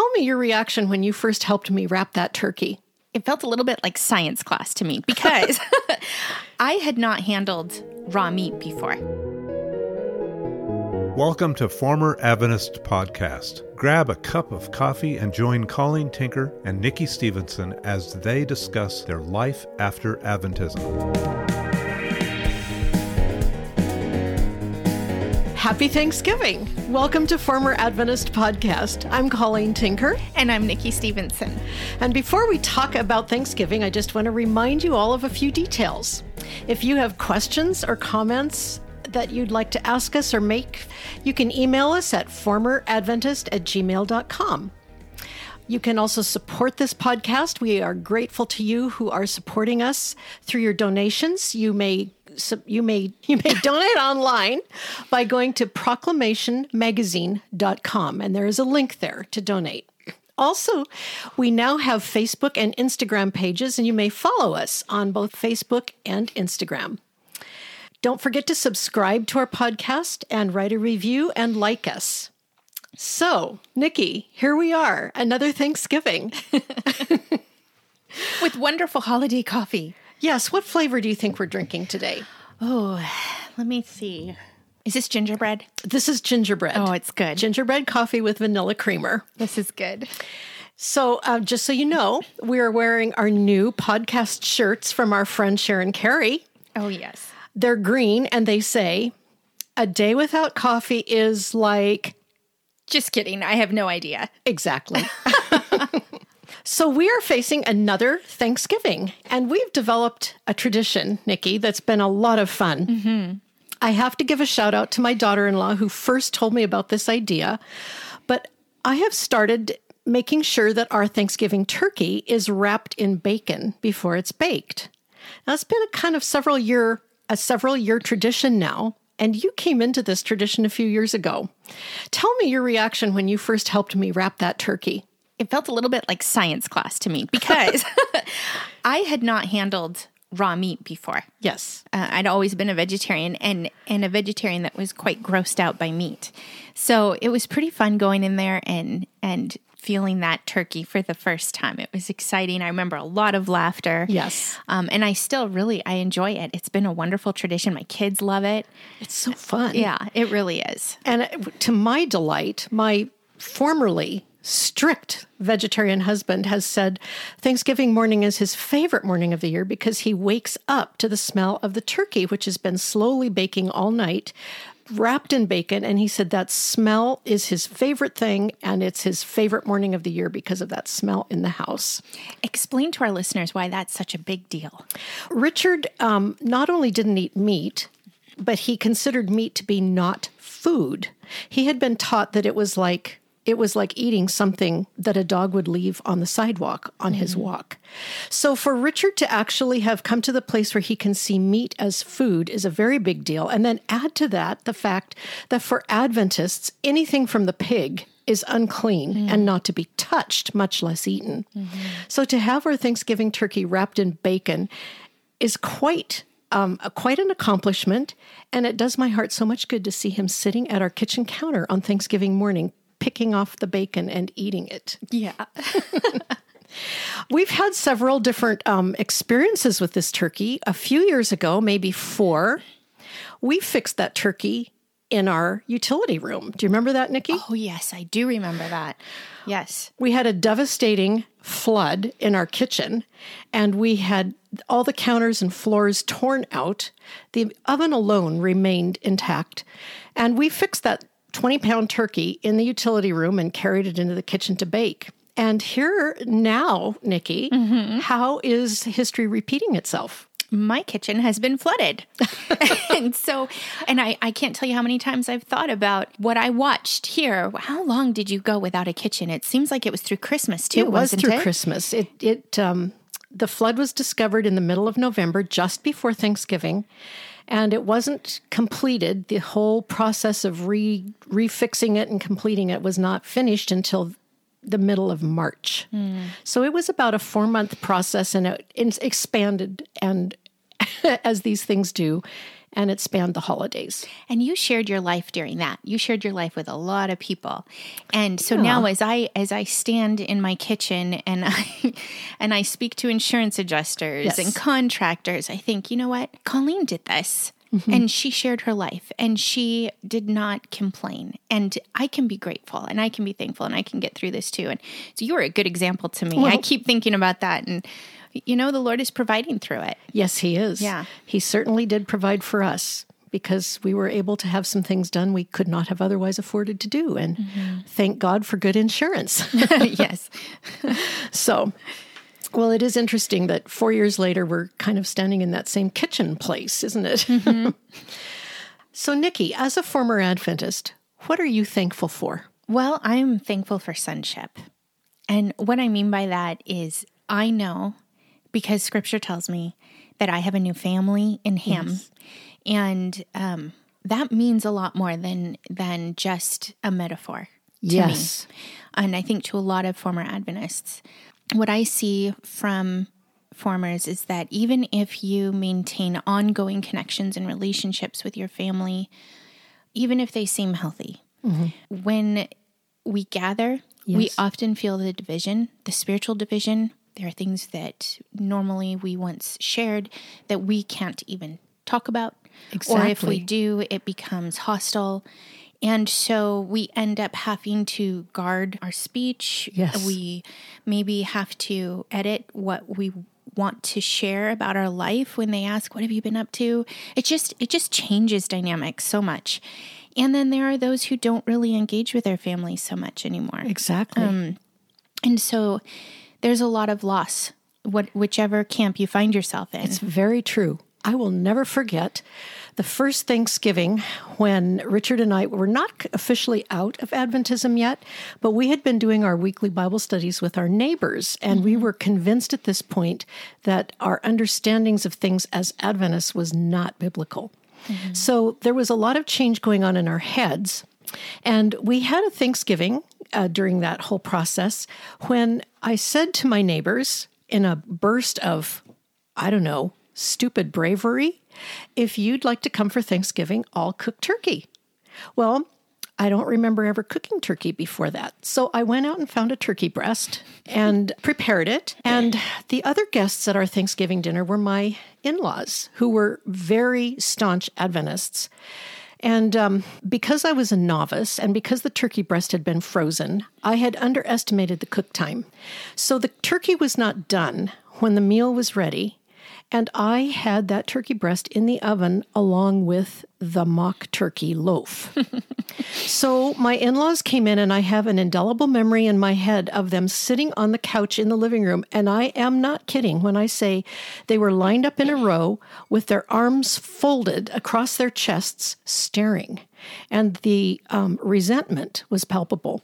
Tell me your reaction when you first helped me wrap that turkey. It felt a little bit like science class to me because I had not handled raw meat before. Welcome to Former Adventist Podcast. Grab a cup of coffee and join Colleen Tinker and Nikki Stevenson as they discuss their life after Adventism. Happy Thanksgiving! Welcome to Former Adventist Podcast. I'm Colleen Tinker. And I'm Nikki Stevenson. And before we talk about Thanksgiving, I just want to remind you all of a few details. If you have questions or comments, that you'd like to ask us or make, you can email us at formeradventist at gmail.com. You can also support this podcast. We are grateful to you who are supporting us through your donations. You may you may you may donate online by going to proclamationmagazine.com and there is a link there to donate. Also, we now have Facebook and Instagram pages and you may follow us on both Facebook and Instagram. Don't forget to subscribe to our podcast and write a review and like us. So, Nikki, here we are, another Thanksgiving. With wonderful holiday coffee. Yes. What flavor do you think we're drinking today? Oh, let me see. Is this gingerbread? This is gingerbread. Oh, it's good. Gingerbread coffee with vanilla creamer. This is good. So, uh, just so you know, we are wearing our new podcast shirts from our friend Sharon Carey. Oh, yes. They're green and they say, A day without coffee is like. Just kidding. I have no idea. Exactly. So we are facing another Thanksgiving, and we've developed a tradition, Nikki, that's been a lot of fun. Mm-hmm. I have to give a shout out to my daughter in law who first told me about this idea, but I have started making sure that our Thanksgiving turkey is wrapped in bacon before it's baked. Now it's been a kind of several year a several year tradition now, and you came into this tradition a few years ago. Tell me your reaction when you first helped me wrap that turkey it felt a little bit like science class to me because I had not handled raw meat before. Yes. Uh, I'd always been a vegetarian and and a vegetarian that was quite grossed out by meat. So it was pretty fun going in there and and feeling that turkey for the first time. It was exciting. I remember a lot of laughter. Yes. Um, and I still really I enjoy it. It's been a wonderful tradition. My kids love it. It's so fun. Yeah, it really is. And to my delight, my formerly strict vegetarian husband has said Thanksgiving morning is his favorite morning of the year because he wakes up to the smell of the turkey, which has been slowly baking all night, wrapped in bacon. And he said that smell is his favorite thing, and it's his favorite morning of the year because of that smell in the house. Explain to our listeners why that's such a big deal. Richard um, not only didn't eat meat, but he considered meat to be not food. He had been taught that it was like it was like eating something that a dog would leave on the sidewalk on mm-hmm. his walk. So for Richard to actually have come to the place where he can see meat as food is a very big deal. And then add to that the fact that for Adventists, anything from the pig is unclean mm. and not to be touched, much less eaten. Mm-hmm. So to have our Thanksgiving turkey wrapped in bacon is quite um, quite an accomplishment, and it does my heart so much good to see him sitting at our kitchen counter on Thanksgiving morning, picking off the bacon and eating it. Yeah. We've had several different um, experiences with this turkey. A few years ago, maybe four, we fixed that turkey in our utility room. Do you remember that, Nikki? Oh, yes, I do remember that. Yes. We had a devastating flood in our kitchen, and we had all the counters and floors torn out. The oven alone remained intact. And we fixed that 20 pound turkey in the utility room and carried it into the kitchen to bake. And here now, Nikki, mm-hmm. how is history repeating itself? my kitchen has been flooded. and so, and I, I can't tell you how many times I've thought about what I watched here. How long did you go without a kitchen? It seems like it was through Christmas too. It was through it? Christmas. It, it, um, the flood was discovered in the middle of November, just before Thanksgiving and it wasn't completed. The whole process of re refixing it and completing it was not finished until the middle of March. Mm. So it was about a four month process, and it, it expanded and as these things do, and it spanned the holidays. And you shared your life during that. You shared your life with a lot of people. And so now as I as I stand in my kitchen and I and I speak to insurance adjusters Yes. and contractors, I think, you know what? Colleen did this. Mm-hmm. And she shared her life and she did not complain. And I can be grateful and I can be thankful and I can get through this too. And so you were a good example to me. I keep thinking about that and you know the Lord is providing through it. Yes, he is. Yeah. He certainly did provide for us because we were able to have some things done we could not have otherwise afforded to do. And mm-hmm. thank God for good insurance. yes. so, well, it is interesting that four years later, we're kind of standing in that same kitchen place, isn't it? Mm-hmm. so, Nikki, as a former Adventist, what are you thankful for? Well, I'm thankful for sonship. And what I mean by that is I know because scripture tells me that I have a new family in him. And um, that means a lot more than than just a metaphor to Yes. me. And I think to a lot of former Adventists, what I see from formers is that even if you maintain ongoing connections and relationships with your family, even if they seem healthy, when we gather, we often feel the division, the spiritual division. There are things that normally we once shared that we can't even talk about. Or if we do, it becomes hostile. And so we end up having to guard our speech. Yes. We maybe have to edit what we want to share about our life when they ask what have you been up to it just it just changes dynamics so much and then there are those who don't really engage with their families so much anymore Exactly. Um, and so there's a lot of loss what whichever camp you find yourself in It's very true. I will never forget the first Thanksgiving when Richard and I were not officially out of Adventism yet, but we had been doing our weekly Bible studies with our neighbors, and we mm-hmm. were convinced at this point that our understandings of things as Adventists was not biblical. Mm-hmm. So there was a lot of change going on in our heads. And we had a Thanksgiving uh, during that whole process when I said to my neighbors in a burst of, I don't know, stupid bravery, if you'd like to come for Thanksgiving, I'll cook turkey. Well, I don't remember ever cooking turkey before that. So I went out and found a turkey breast and prepared it. And the other guests at our Thanksgiving dinner were my in laws, who were very staunch Adventists. And um, because I was a novice and because the turkey breast had been frozen, I had underestimated the cook time. So the turkey was not done when the meal was ready. And I had that turkey breast in the oven along with the mock turkey loaf. so my in laws came in, and I have an indelible memory in my head of them sitting on the couch in the living room. And I am not kidding when I say they were lined up in a row with their arms folded across their chests, staring. And the um, resentment was palpable.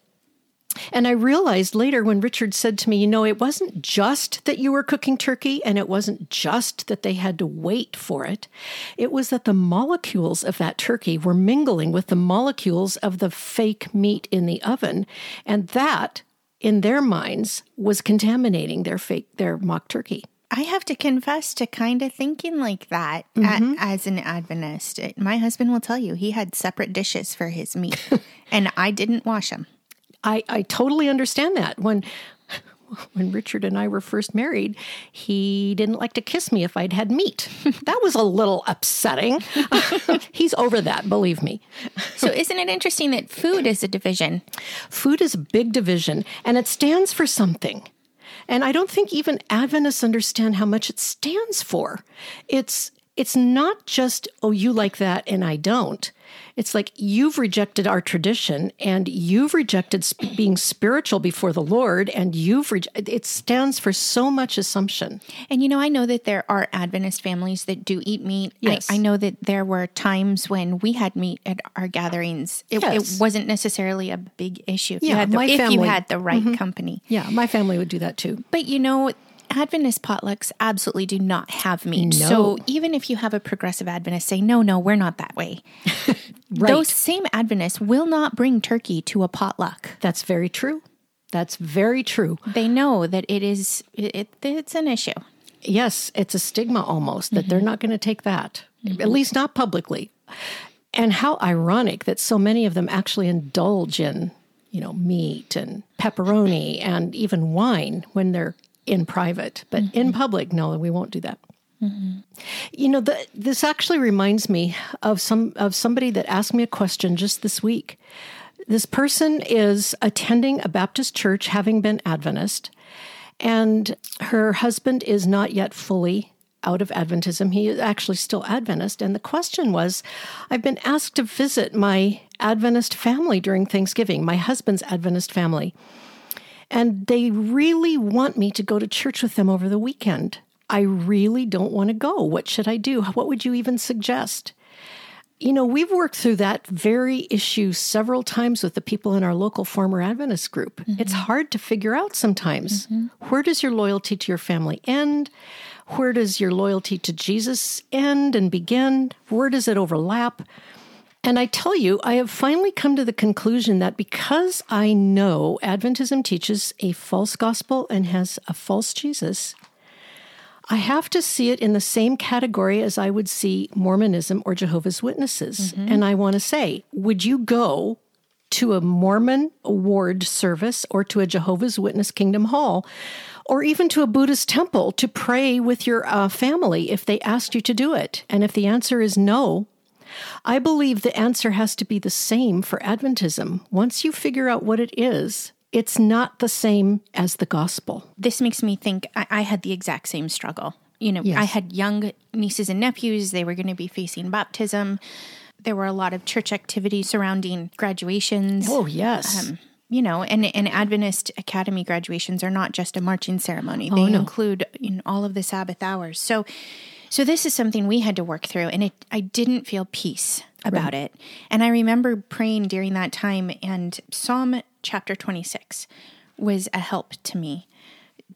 And I realized later when Richard said to me, you know, it wasn't just that you were cooking turkey and it wasn't just that they had to wait for it. It was that the molecules of that turkey were mingling with the molecules of the fake meat in the oven. And that, in their minds, was contaminating their fake, their mock turkey. I have to confess to kind of thinking like that a- mm-hmm. as an Adventist. My husband will tell you he had separate dishes for his meat, and I didn't wash them. I, I totally understand that. When when Richard and I were first married, he didn't like to kiss me if I'd had meat. That was a little upsetting. He's over that, believe me. So, isn't it interesting that food is a division? Food is a big division and it stands for something. And I don't think even Adventists understand how much it stands for. It's it's not just oh you like that and I don't. It's like you've rejected our tradition and you've rejected sp- being spiritual before the Lord and you've re- it stands for so much assumption. And you know, I know that there are Adventist families that do eat meat. Yes. I, I know that there were times when we had meat at our gatherings. It, Yes. it wasn't necessarily a big issue if you Yeah, had the, my if you had the right mm-hmm. company. Yeah, my family would do that too. But you know, Adventist potlucks absolutely do not have meat. No. So even if you have a progressive Adventist say, no, no, we're not that way. Right. Those same Adventists will not bring turkey to a potluck. That's very true. That's very true. They know that it is it, it- it's an issue. Yes, it's a stigma almost that they're mm-hmm. not going to take that. Mm-hmm. at least not publicly. And how ironic that so many of them actually indulge in, you know, meat and pepperoni and even wine when they're in private. But mm-hmm. in public, no, we won't do that. Mm-hmm. You know, the, this actually reminds me of some of somebody that asked me a question just this week. This person is attending a Baptist church, having been Adventist, and her husband is not yet fully out of Adventism. He is actually still Adventist. And the question was I've been asked to visit my Adventist family during Thanksgiving, my husband's Adventist family. And they really want me to go to church with them over the weekend. I really don't want to go. What should I do? What would you even suggest? You know, we've worked through that very issue several times with the people in our local former Adventist group. Mm-hmm. It's hard to figure out sometimes. Mm-hmm. Where does your loyalty to your family end? Where does your loyalty to Jesus end and begin? Where does it overlap? And I tell you, I have finally come to the conclusion that because I know Adventism teaches a false gospel and has a false Jesus, I have to see it in the same category as I would see Mormonism or Jehovah's Witnesses. And I want to say, would you go to a Mormon ward service or to a Jehovah's Witness Kingdom Hall or even to a Buddhist temple to pray with your uh, family if they asked you to do it? And if the answer is no, I believe the answer has to be the same for Adventism. Once you figure out what it is, it's not the same as the gospel. This makes me think I, I had the exact same struggle. You know, Yes. I had young nieces and nephews, they were going to be facing baptism. There were a lot of church activities surrounding graduations. Oh, yes. Um, you know, and, and Adventist Academy graduations are not just a marching ceremony. Oh, they Oh, no. include you know, all of the Sabbath hours. So, so this is something we had to work through, and it I didn't feel peace about it. And I remember praying during that time, and Psalm chapter twenty six was a help to me.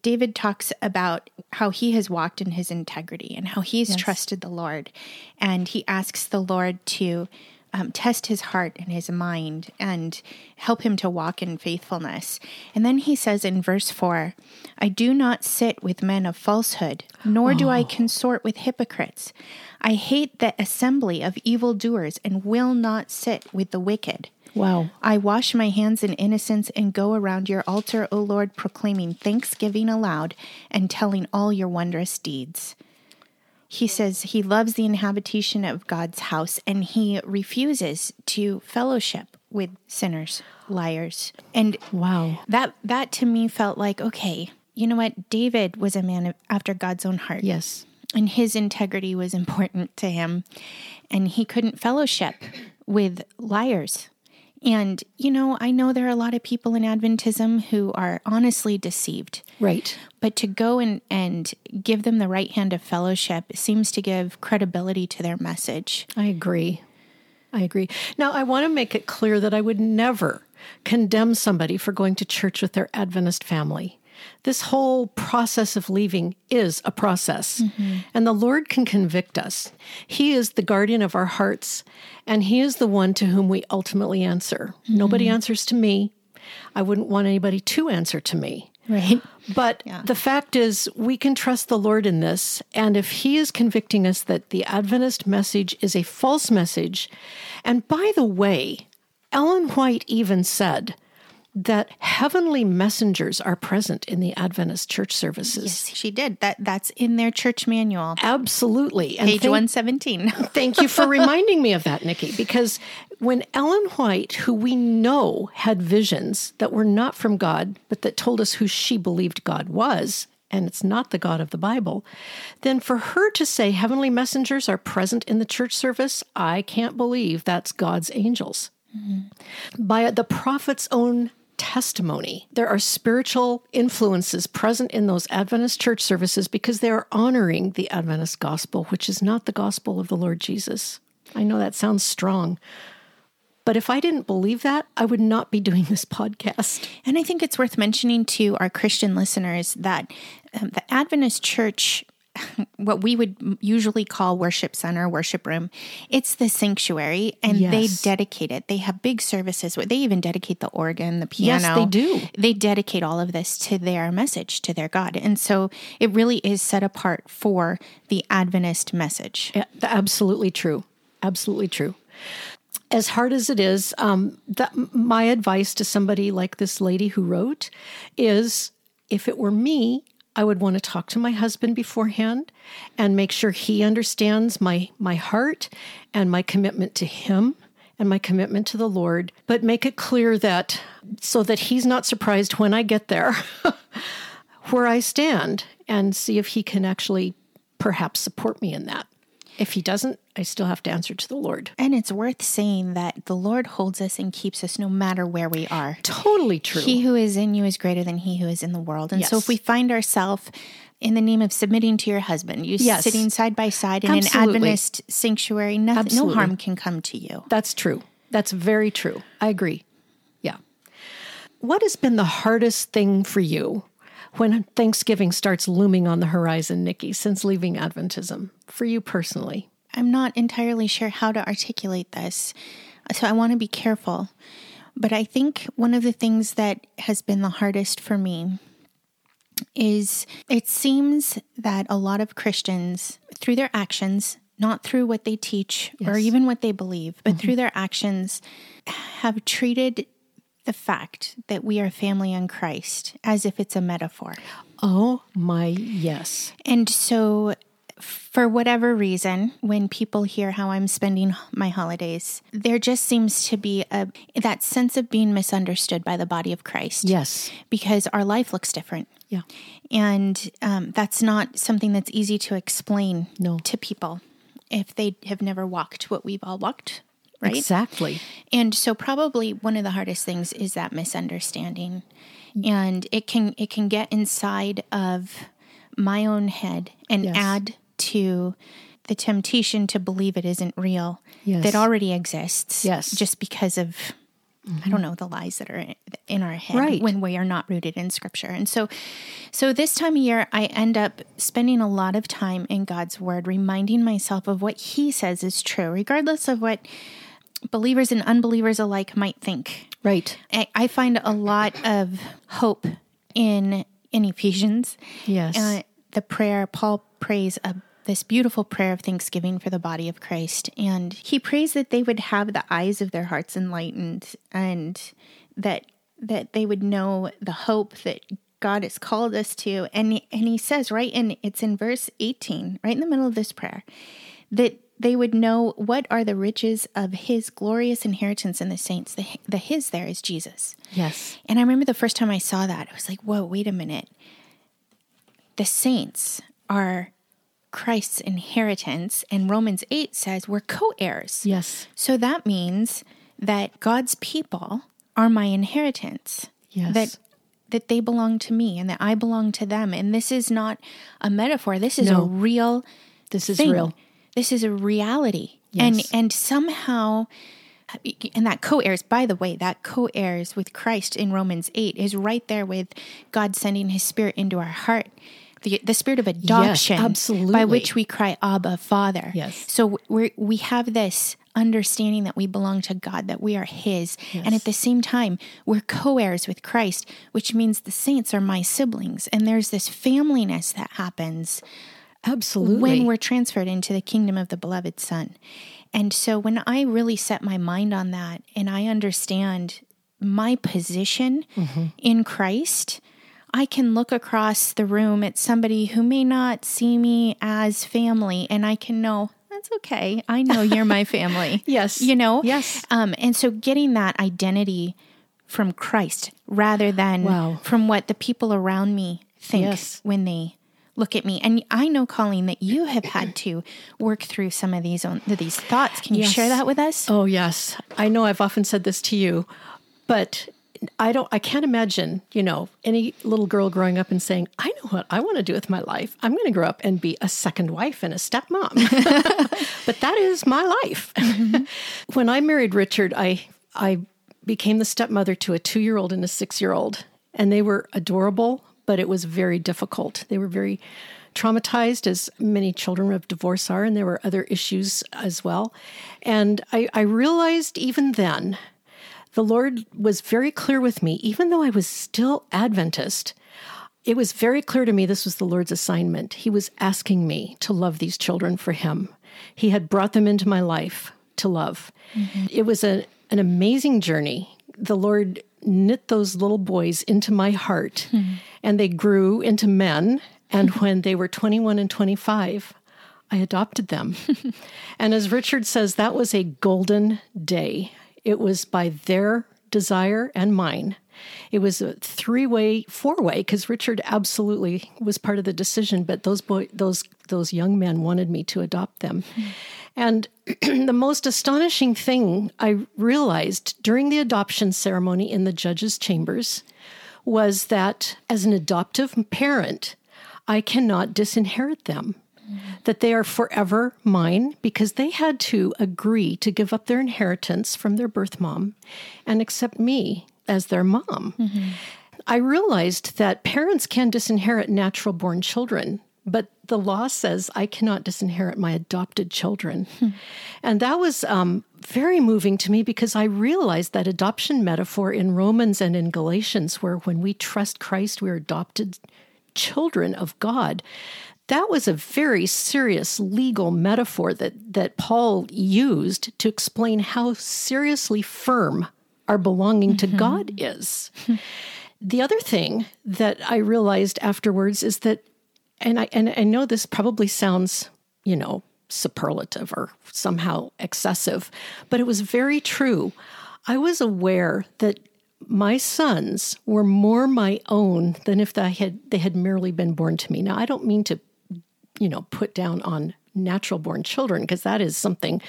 David talks about how he has walked in his integrity and how he's trusted the Lord. And he asks the Lord to um, test his heart and his mind and help him to walk in faithfulness. And then he says in verse 4 I do not sit with men of falsehood, nor do I consort with hypocrites. I hate the assembly of evildoers and will not sit with the wicked. wow. I wash my hands in innocence and go around your altar, O Lord, proclaiming thanksgiving aloud and telling all your wondrous deeds. He says he loves the inhabitation of God's house and he refuses to fellowship with sinners, liars. And Wow. that that to me felt like okay, you know what? David was a man after God's own heart Yes. and his integrity was important to him and he couldn't fellowship with liars and you know i know there are a lot of people in adventism who are honestly deceived Right. but to go and, and give them the right hand of fellowship seems to give credibility to their message I agree. I agree. Now, I want to make it clear that I would never condemn somebody for going to church with their Adventist family. This whole process of leaving is a process, mm-hmm. and the Lord can convict us. He is the guardian of our hearts, and He is the one to whom we ultimately answer. Nobody mm-hmm. answers to me. I wouldn't want anybody to answer to me. Right But the fact is, we can trust the Lord in this. And if He is convicting us that the Adventist message is a false message, and by the way, Ellen White even said that heavenly messengers are present in the Adventist church services. Yes, she did that that's in their church manual Absolutely. And page thank- 117 Thank you for reminding me of that, Nikki, because when Ellen White, who we know had visions that were not from God, but that told us who she believed God was, and it's not the God of the Bible, then for her to say heavenly messengers are present in the church service, I can't believe that's God's angels. Mm-hmm. By the prophet's own testimony, there are spiritual influences present in those Adventist church services because they are honoring the Adventist gospel, which is not the gospel of the Lord Jesus. I know that sounds strong, but if I didn't believe that, I would not be doing this podcast. And I think it's worth mentioning to our Christian listeners that um, the Adventist church what we would usually call worship center, worship room. It's the sanctuary, and Yes. they dedicate it. They have big services. where They even dedicate the organ, the piano. Yes, they do. They dedicate all of this to their message, to their God, and so it really is set apart for the Adventist message. Yeah, absolutely true. Absolutely true. As hard as it is, um, that, my advice to somebody like this lady who wrote is if it were me, I would want to talk to my husband beforehand and make sure he understands my, my heart and my commitment to him and my commitment to the Lord, but make it clear that so that he's not surprised when I get there where I stand and see if he can actually perhaps support me in that. If he doesn't, I still have to answer to the Lord. And it's worth saying that the Lord holds us and keeps us no matter where we are. Totally true. He who is in you is greater than he who is in the world. And so if we find ourselves in the name of submitting to your husband, you Yes. sitting side by side in Absolutely. an Adventist sanctuary, nothing, Absolutely. no harm can come to you. That's true. That's very true. I agree. Yeah. What has been the hardest thing for you when Thanksgiving starts looming on the horizon, Nikki, since leaving Adventism, for you personally? I'm not entirely sure how to articulate this, so I want to be careful. But I think one of the things that has been the hardest for me is it seems that a lot of Christians, through their actions, not through what they teach or even what they believe, but through mm-hmm. their actions, have treated the fact that we are family in Christ as if it's a metaphor. Oh my yes. And so, for whatever reason, when people hear how I'm spending my holidays, there just seems to be a that sense of being misunderstood by the body of Christ. Yes. because our life looks different, Yeah. and um, that's not something that's easy to explain No. to people if they have never walked what we've all walked. Right. Exactly. And so probably one of the hardest things is that misunderstanding. And it can it can get inside of my own head and Yes. add to the temptation to believe it isn't real Yes. that already exists Yes. Mm-hmm. just because of I don't know the lies that are in our head Right. when we are not rooted in scripture. And so so this time of year I end up spending a lot of time in God's word reminding myself of what he says is true regardless of what believers and unbelievers alike might think. Right. I, I find a lot of hope in in Ephesians. Yes. Uh, the prayer Paul prays a, this beautiful prayer of thanksgiving for the body of Christ, and he prays that they would have the eyes of their hearts enlightened, and that that they would know the hope that God has called us to. And and he says right, and it's in verse eighteen, right in the middle of this prayer, that they would know what are the riches of his glorious inheritance in the saints. The, the his there is Jesus. yes. And I remember the first time I saw that, I was like, whoa, wait a minute. The saints are Christ's inheritance, and Romans 8 says we're co heirs. Yes. So that means that God's people are my inheritance. Yes. That that they belong to me and that I belong to them. And this is not a metaphor. This is No. a real This is thing. real. This is a reality. And Yes. and somehow and that co-heirs by the way that co-heirs with Christ in Romans 8 is right there with God sending his spirit into our heart the, the spirit of adoption by absolutely. which we cry abba father Yes. so we we have this understanding that we belong to God that we are his and at the same time we're co-heirs with Christ which means the saints are my siblings and there's this familyness that happens Absolutely. when we're transferred into the kingdom of the beloved son. And so when I really set my mind on that and I understand my position in Christ, I can look across the room at somebody who may not see me as family and I can know that's okay. I know you're my family. Yes. You know? Yes. Um, and so getting that identity from Christ rather than Wow. from what the people around me think Yes. when they look at me. And I know, Colleen, that you have had to work through some of these own, these thoughts. Can you Yes. share that with us? Oh yes, I know. I've often said this to you, but I don't. I can't imagine. You know, any little girl growing up and saying, "I know what I want to do with my life. I'm going to grow up and be a second wife and a stepmom." but that is my life. Mm-hmm. when I married Richard, I I became the stepmother to a two year old and a six year old, and they were adorable. But it was very difficult. They were very traumatized, as many children of divorce are, and there were other issues as well. And I, I realized even then, the Lord was very clear with me, even though I was still Adventist. It was very clear to me this was the Lord's assignment. He was asking me to love these children for Him. He had brought them into my life to love. Mm-hmm. It was a, an amazing journey. The Lord knit those little boys into my heart, mm-hmm. And they grew into men and when they were 21 and 25, I adopted them. and as Richard says, that was a golden day. It was by their desire and mine. It was a three-way, four-way because Richard absolutely was part of the decision, but those boy, those those young men wanted me to adopt them. Mm. And the most astonishing thing I realized during the adoption ceremony in the judge's chambers was that as an adoptive parent, I cannot disinherit them. That they are forever mine because they had to agree to give up their inheritance from their birth mom and accept me as their mom. Mm-hmm. I realized that parents can disinherit natural born children, but the law says I cannot disinherit my adopted children. Hmm. And that was um, very moving to me because I realized that adoption metaphor in Romans and in Galatians, where when we trust Christ, we're adopted children of God. That was a very serious legal metaphor that, that Paul used to explain how seriously firm our belonging mm-hmm. to God is. the other thing that I realized afterwards is that, and I, and I know this probably sounds, you know, superlative or somehow excessive, but it was very true. I was aware that my sons were more my own than if they had they had merely been born to me. Now I don't mean to, you know, put down on natural born children because that is something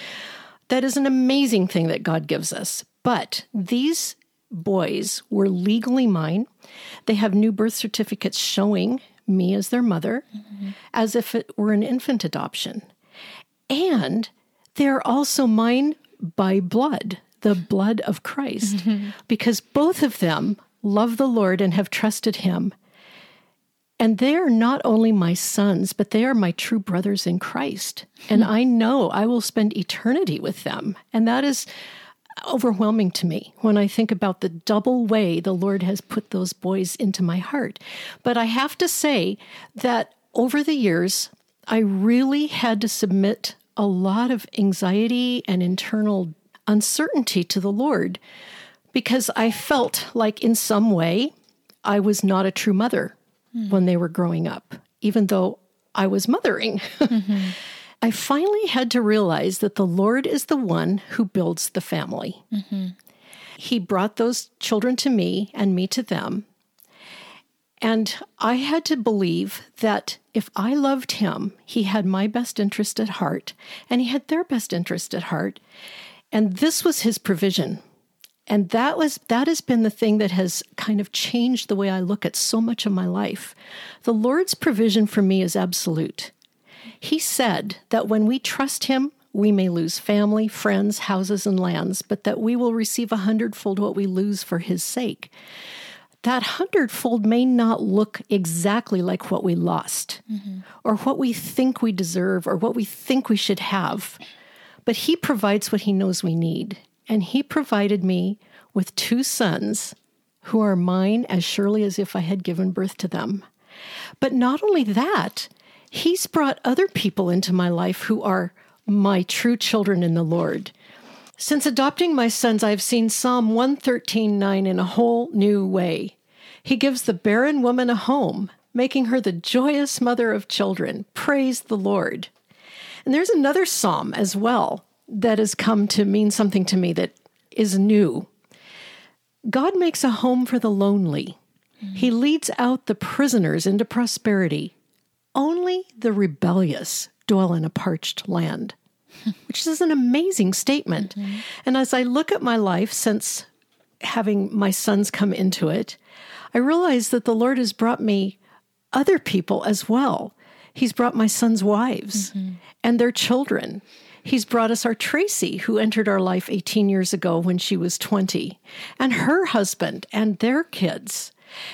that is an amazing thing that God gives us. But these boys were legally mine. They have new birth certificates showing me as their mother, mm-hmm. as if it were an infant adoption. And they're also mine by blood the blood of Christ mm-hmm. because both of them love the Lord and have trusted him. And they are not only my sons, but they are my true brothers in Christ. And I know I will spend eternity with them. And that is overwhelming to me when I think about the double way the Lord has put those boys into my heart. But I have to say that over the years, I really had to submit a lot of anxiety and internal uncertainty to the Lord because I felt like in some way I was not a true mother mm. when they were growing up, even though I was mothering. Mm-hmm. I finally had to realize that the Lord is the one who builds the family. Mm-hmm. He brought those children to me and me to them. And I had to believe that if I loved him, he had my best interest at heart and he had their best interest at heart. And this was his provision. And that was that has been the thing that has kind of changed the way I look at so much of my life. The Lord's provision for me is absolute. He said that when we trust him, we may lose family, friends, houses, and lands, but that we will receive a hundredfold what we lose for his sake. That hundredfold may not look exactly like what we lost, mm-hmm. or what we think we deserve, or what we think we should have. But He provides what He knows we need. And He provided me with two sons who are mine as surely as if I had given birth to them. But not only that, He's brought other people into my life who are my true children in the Lord. Since adopting my sons, I've seen Psalm 113:9 in a whole new way. He gives the barren woman a home, making her the joyous mother of children. Praise the Lord. And there's another psalm as well that has come to mean something to me that is new. God makes a home for the lonely. He leads out the prisoners into prosperity. Only the rebellious dwell in a parched land, which is an amazing statement. Mm-hmm. And as I look at my life since having my sons come into it, I realize that the Lord has brought me other people as well He's brought my son's wives mm-hmm. and their children. He's brought us our Tracy, who entered our life 18 years ago when she was 20, and her husband and their kids.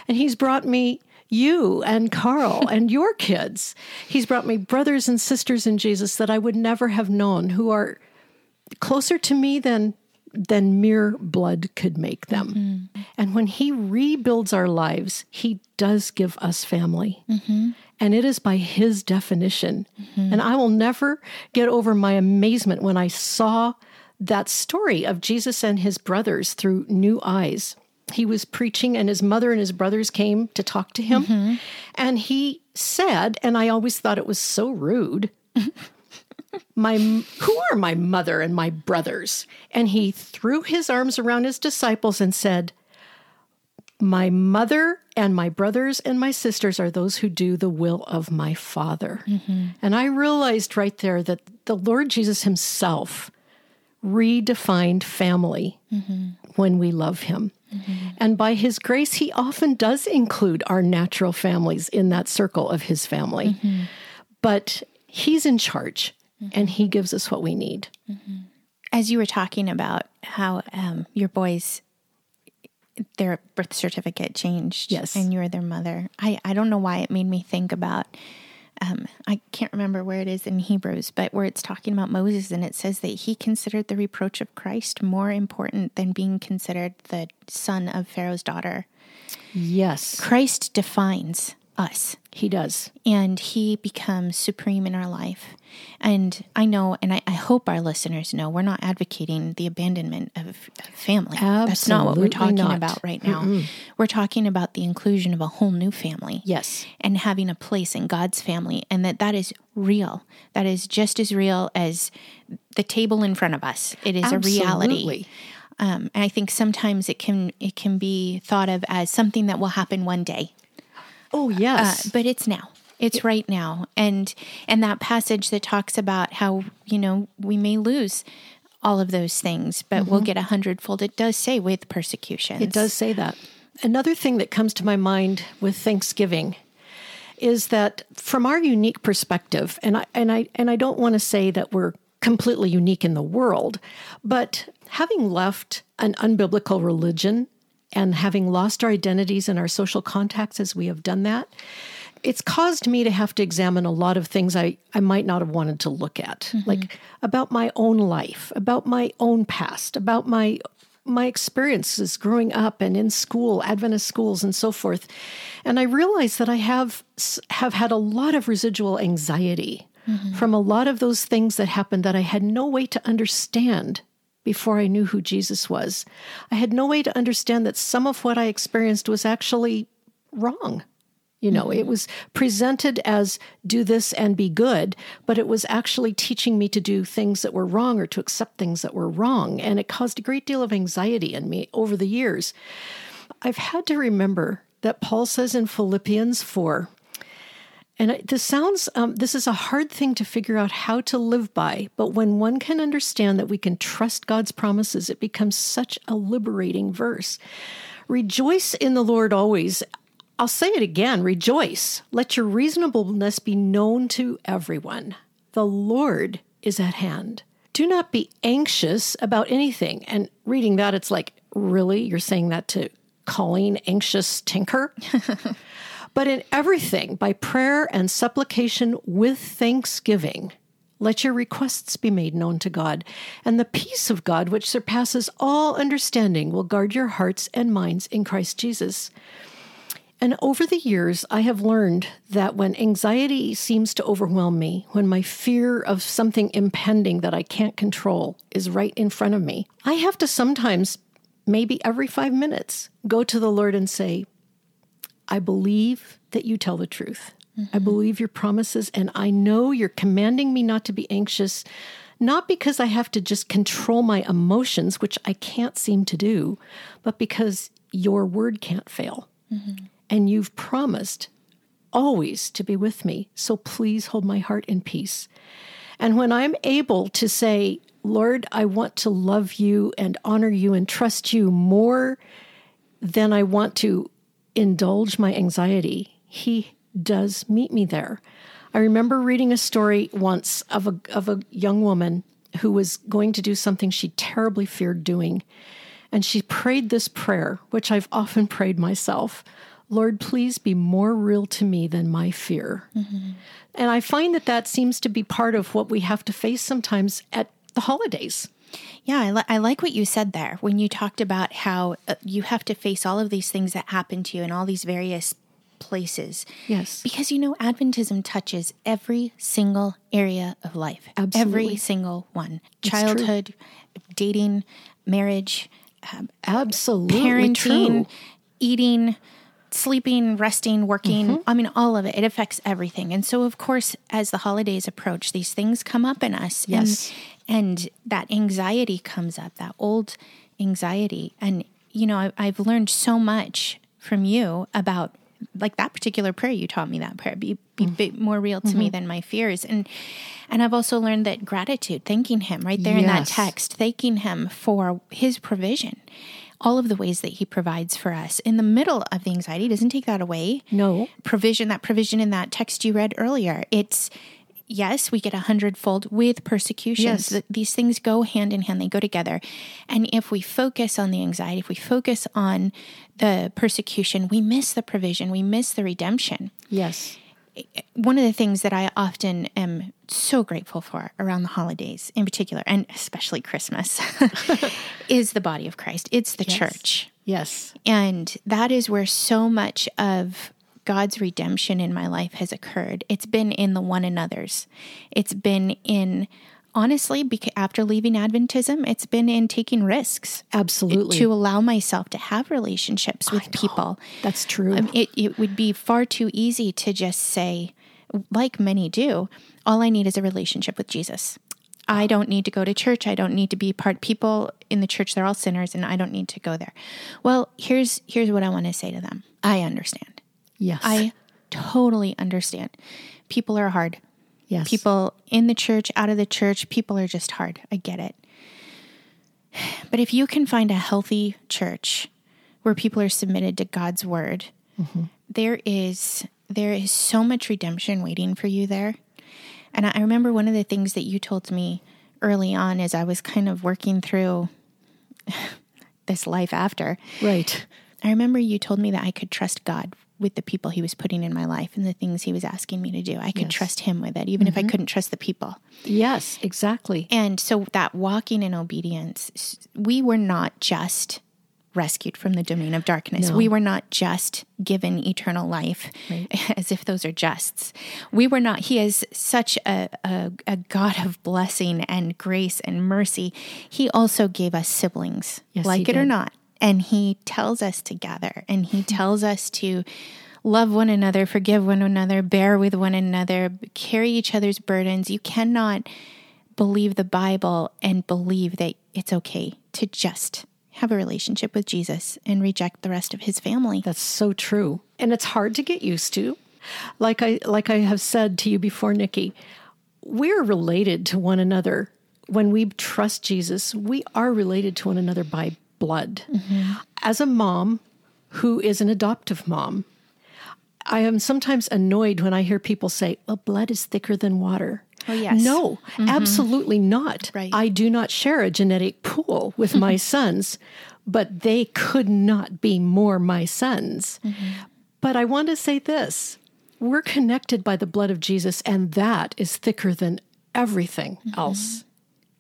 And he's brought me you and Carl and your kids. He's brought me brothers and sisters in Jesus that I would never have known who are closer to me than than mere blood could make them. Mm-hmm. And when he rebuilds our lives, he does give us family. Mm-hmm. And it is by his definition. Mm-hmm. And I will never get over my amazement when I saw that story of Jesus and his brothers through new eyes. He was preaching, and his mother and his brothers came to talk to him. Mm-hmm. And he said, and I always thought it was so rude. my who are my mother and my brothers and he threw his arms around his disciples and said my mother and my brothers and my sisters are those who do the will of my father mm-hmm. and i realized right there that the lord jesus himself redefined family mm-hmm. when we love him mm-hmm. and by his grace he often does include our natural families in that circle of his family mm-hmm. but he's in charge mm-hmm. and He gives us what we need. Mm-hmm. As you were talking about how um, your boys, their birth certificate changed, yes, and you were their mother. I I don't know why it made me think about. Um, I can't remember where it is in Hebrews, but where it's talking about Moses and it says that he considered the reproach of Christ more important than being considered the son of Pharaoh's daughter. Yes. Christ defines us. He does. And he becomes supreme in our life. And I know, and I, I hope our listeners know, we're not advocating the abandonment of, family. Absolutely That's not what we're talking not. about right now. Mm-mm. We're talking about the inclusion of a whole new family. Yes. And having a place in God's family. And that that is real. That is just as real as the table in front of us. It is Absolutely. a reality. Um, and I think sometimes it can it can be thought of as something that will happen one day. Oh yes, uh, but it's now. It's right now, and and that passage that talks about how you know we may lose all of those things, but mm-hmm. we'll get a hundredfold. It does say with persecution. It does say that. Another thing that comes to my mind with Thanksgiving is that from our unique perspective, and I and I and I don't want to say that we're completely unique in the world, but having left an unbiblical religion and having lost our identities and our social contacts as we have done that, it's caused me to have to examine a lot of things I, I might not have wanted to look at, mm-hmm. like about my own life, about my own past, about my my experiences growing up and in school, Adventist schools and so forth. And I realized that I have have had a lot of residual anxiety mm-hmm. from a lot of those things that happened that I had no way to understand before I knew who Jesus was. I had no way to understand that some of what I experienced was actually wrong. You know, mm-hmm. it was presented as do this and be good, but it was actually teaching me to do things that were wrong or to accept things that were wrong. And it caused a great deal of anxiety in me over the years. I've had to remember that Paul says in Philippians 4 and this sounds, um, this is a hard thing to figure out how to live by, but when one can understand that we can trust God's promises, it becomes such a liberating verse. Rejoice in the Lord always. I'll say it again rejoice. Let your reasonableness be known to everyone. The Lord is at hand. Do not be anxious about anything. And reading that, it's like, really? You're saying that to Colleen Anxious Tinker? But in everything, by prayer and supplication with thanksgiving, let your requests be made known to God, and the peace of God, which surpasses all understanding, will guard your hearts and minds in Christ Jesus. And over the years, I have learned that when anxiety seems to overwhelm me, when my fear of something impending that I can't control is right in front of me, I have to sometimes, maybe every five minutes, go to the Lord and say, I believe that you tell the truth. Mm-hmm. I believe your promises, and I know you're commanding me not to be anxious, not because I have to just control my emotions, which I can't seem to do, but because your word can't fail. Mm-hmm. And you've promised always to be with me. So please hold my heart in peace. And when I'm able to say, Lord, I want to love you and honor you and trust you more than I want to indulge my anxiety, he does meet me there. I remember reading a story once of a of a young woman who was going to do something she terribly feared doing. And she prayed this prayer, which I've often prayed myself. Lord, please be more real to me than my fear. Mm-hmm. And I find that that seems to be part of what we have to face sometimes at the holidays. Yeah, I, li- I like what you said there when you talked about how uh, you have to face all of these things that happen to you in all these various places. Yes. Because you know, Adventism touches every single area of life. Absolutely. Every single one. true. Childhood, dating, marriage, Absolutely parenting, true. eating, sleeping, resting, working. Mm-hmm. I mean, all of it. It affects everything. And so, of course, as the holidays approach, these things come up in us. Yes. And, and that anxiety comes up, that old anxiety. And, you know, I, I've learned so much from you about like that particular prayer you taught me that prayer be, be Mm. bit more real to me than my fears and and i've also learned that gratitude thanking him right there in that text thanking him for his provision all of the ways that he provides for us in the middle of the anxiety doesn't take that away No. provision that provision in that text you read earlier it's yes we get a hundredfold with persecutions Yes. Th- these things go hand in hand they go together and if we focus on the anxiety if we focus on the persecution we miss the provision we miss the redemption Yes. one of the things that I often am so grateful for around the holidays in particular, and especially Christmas, is the body of Christ. It's the church. Yes. And that is where so much of God's redemption in my life has occurred. It's been in the one another's. It's been in, honestly, after leaving Adventism, it's been in taking risks Absolutely. to allow myself to have relationships with people. That's true. Um, it, it would be far too easy to just say, like many do, all I need is a relationship with Jesus. I don't need to go to church. I don't need to be part people in the church. They're all sinners and I don't need to go there. Well, here's here's what I want to say to them. I understand. Yes. I totally understand. People are hard. yes. People in the church, out of the church, people are just hard. I get it. But if you can find a healthy church where people are submitted to God's word, mm-hmm. there is there is so much redemption waiting for you there. And I I remember one of the things that you told me early on as I was kind of working through this life after. Right. I remember you told me that I could trust God with the people he was putting in my life and the things he was asking me to do. I could Yes. trust him with it, even if I mm-hmm. couldn't trust the people. Yes, exactly. And so that walking in obedience, we were not just rescued from the domain of darkness. No. We were not just given eternal life as if those are justs. We were not, he is such a, a, a God of blessing and grace and mercy. He also gave us siblings, Yes, like it or not. And he tells us to gather and he hmm. tells us to love one another, forgive one another, bear with one another, carry each other's burdens. You cannot believe the Bible and believe that it's okay to just have a relationship with Jesus and reject the rest of his family. That's so true. And it's hard to get used to. Like I like I have said to you before, Nikki, we're related to one another. When we trust Jesus, we are related to one another by blood. Mm-hmm. As a mom who is an adoptive mom, I am sometimes annoyed when I hear people say, well, blood is thicker than water. Oh, yes. No, mm-hmm. absolutely not. Right. I do not share a genetic pool with my sons, but they could not be more my sons. Mm-hmm. But I want to say this we're connected by the blood of Jesus, and that is thicker than everything else.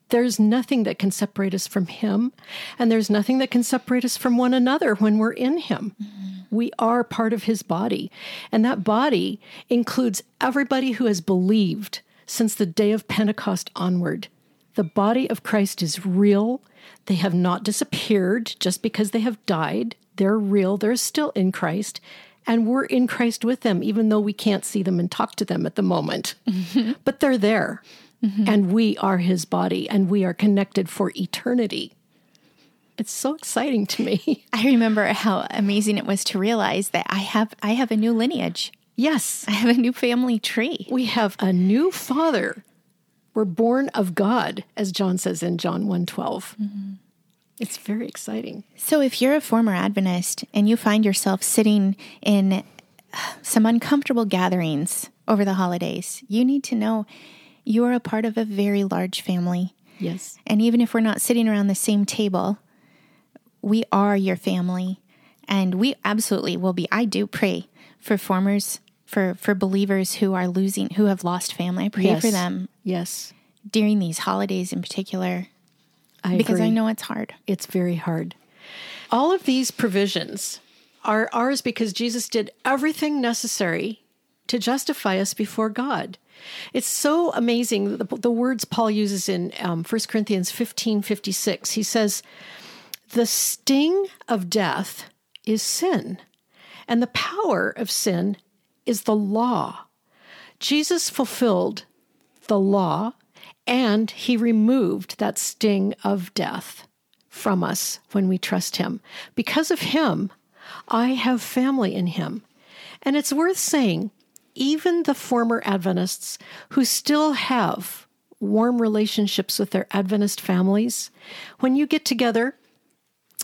There's nothing that can separate us from Him, and there's nothing that can separate us from one another when we're in Him. Mm-hmm. We are part of His body, and that body includes everybody who has believed since the day of Pentecost onward. The body of Christ is real. They have not disappeared just because they have died. They're real. They're still in Christ. And we're in Christ with them, even though we can't see them and talk to them at the moment. Mm-hmm. But they're there. Mm-hmm. And we are his body and we are connected for eternity. It's so exciting to me. I remember how amazing it was to realize that I have I have a new lineage. yes, I have a new family tree. we have a new father. We're born of God, as John says in John 112. Mm-hmm. It's very exciting. So if you're a former Adventist and you find yourself sitting in some uncomfortable gatherings over the holidays, you need to know you are a part of a very large family. Yes. And even if we're not sitting around the same table, we are your family. And we absolutely will be. I do pray for formers, for for believers who are losing, who have lost family. I pray Yes. for them Yes. during these holidays in particular I because I know it's hard. It's very hard. All of these provisions are ours because Jesus did everything necessary to justify us before God. It's so amazing the, the words Paul uses in um, 1 Corinthians 15 56. He says, The sting of death is sin, and the power of sin is the law. Jesus fulfilled the law and he removed that sting of death from us when we trust him. Because of him, I have family in him. And it's worth saying, even the former Adventists who still have warm relationships with their Adventist families, when you get together,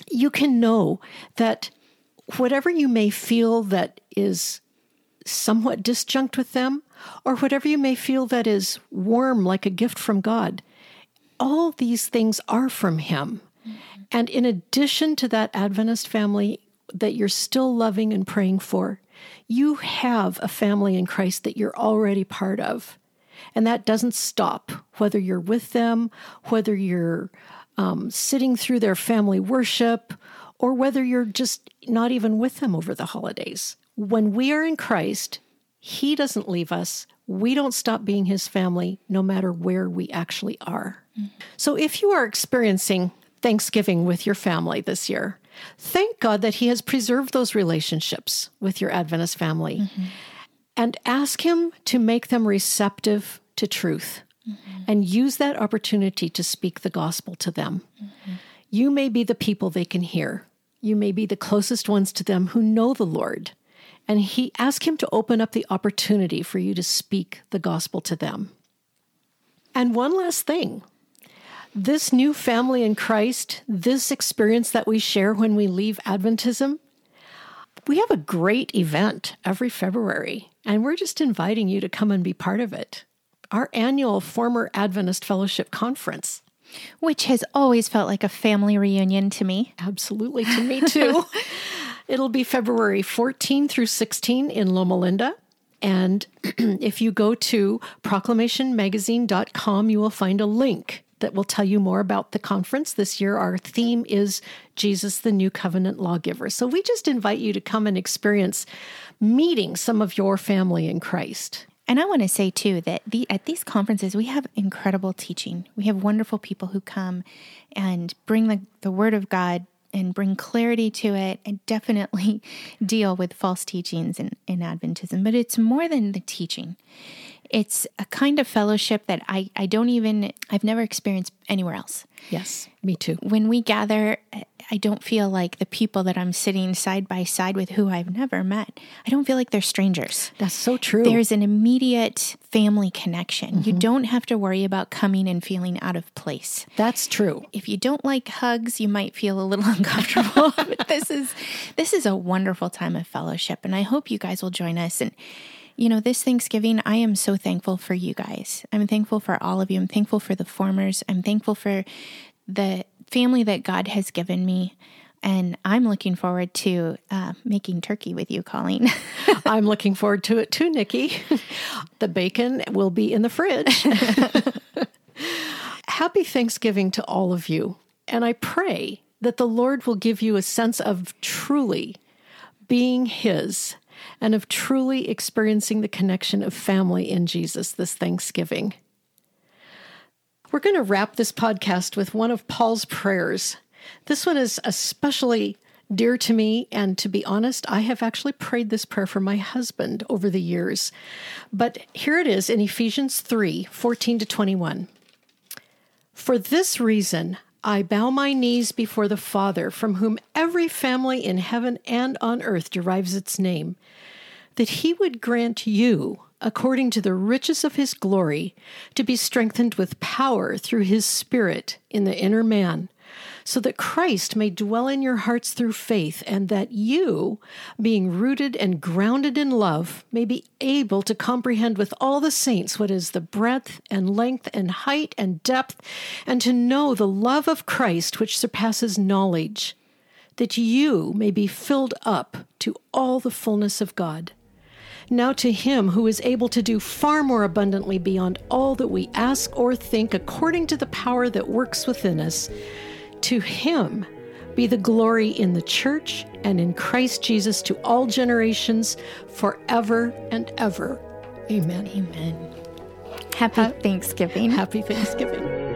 you can know that whatever you may feel that is somewhat disjunct with them, or whatever you may feel that is warm like a gift from God, all these things are from Him. Mm-hmm. And in addition to that Adventist family that you're still loving and praying for, you have a family in Christ that you're already part of. And that doesn't stop whether you're with them, whether you're um, sitting through their family worship, or whether you're just not even with them over the holidays. When we are in Christ, He doesn't leave us. We don't stop being His family, no matter where we actually are. So if you are experiencing Thanksgiving with your family this year, thank God that He has preserved those relationships with your Adventist family mm-hmm. and ask Him to make them receptive to truth mm-hmm. and use that opportunity to speak the gospel to them. Mm-hmm. You may be the people they can hear. You may be the closest ones to them who know the Lord. And he ask him to open up the opportunity for you to speak the gospel to them. And one last thing. This new family in Christ, this experience that we share when we leave Adventism, we have a great event every February, and we're just inviting you to come and be part of it. Our annual Former Adventist Fellowship Conference. Which has always felt like a family reunion to me. Absolutely, to me too. It'll be February 14 through 16 in Loma Linda. And if you go to proclamationmagazine.com, you will find a link that will tell you more about the conference. This year, our theme is Jesus, the New Covenant Lawgiver. So we just invite you to come and experience meeting some of your family in Christ. And I want to say too that the at these conferences we have incredible teaching. We have wonderful people who come and bring the, the word of God and bring clarity to it and definitely deal with false teachings in, in Adventism. But it's more than the teaching. It's a kind of fellowship that I, I don't even I've never experienced anywhere else. Yes, me too. When we gather, I don't feel like the people that I'm sitting side by side with who I've never met. I don't feel like they're strangers. That's so true. There's an immediate family connection. You mm-hmm. don't have to worry about coming and feeling out of place. That's true. If you don't like hugs, you might feel a little uncomfortable. but this is this is a wonderful time of fellowship and I hope you guys will join us and you know, this Thanksgiving, I am so thankful for you guys. I'm thankful for all of you. I'm thankful for the formers. I'm thankful for the family that God has given me. And I'm looking forward to uh, making turkey with you, Colleen. I'm looking forward to it too, Nikki. The bacon will be in the fridge. Happy Thanksgiving to all of you. And I pray that the Lord will give you a sense of truly being His and of truly experiencing the connection of family in Jesus this Thanksgiving. We're going to wrap this podcast with one of Paul's prayers. This one is especially dear to me, and to be honest, I have actually prayed this prayer for my husband over the years. But here it is in Ephesians 3 14 to 21. For this reason, I bow my knees before the Father, from whom every family in heaven and on earth derives its name, that he would grant you, according to the riches of his glory, to be strengthened with power through his Spirit in the inner man, so that Christ may dwell in your hearts through faith, and that you, being rooted and grounded in love, may be able to comprehend with all the saints what is the breadth and length and height and depth, and to know the love of Christ which surpasses knowledge that you may be filled up to all the fullness of God. Now to him who is able to do far more abundantly beyond all that we ask or think, according to the power that works within us, to him be the glory in the church and in Christ Jesus to all generations, forever and ever. Amen. Amen. Happy Thanksgiving. Happy Thanksgiving.